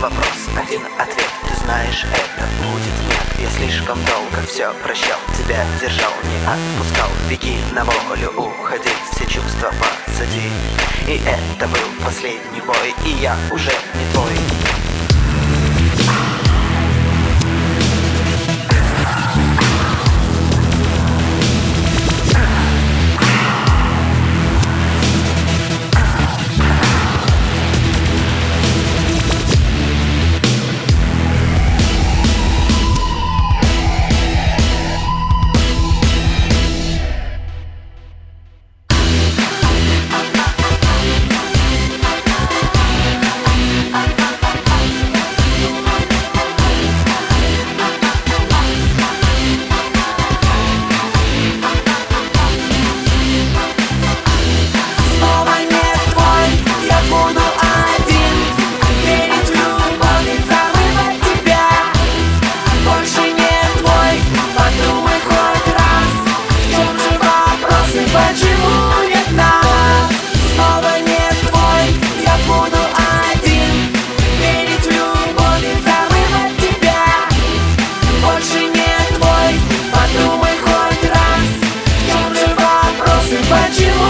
Вопрос, один ответ. Ты знаешь, это будет нет. Я слишком долго все прощал Тебя держал, не отпускал. Беги на волю, уходи Все чувства посади И это был последний бой И я уже не твой. what you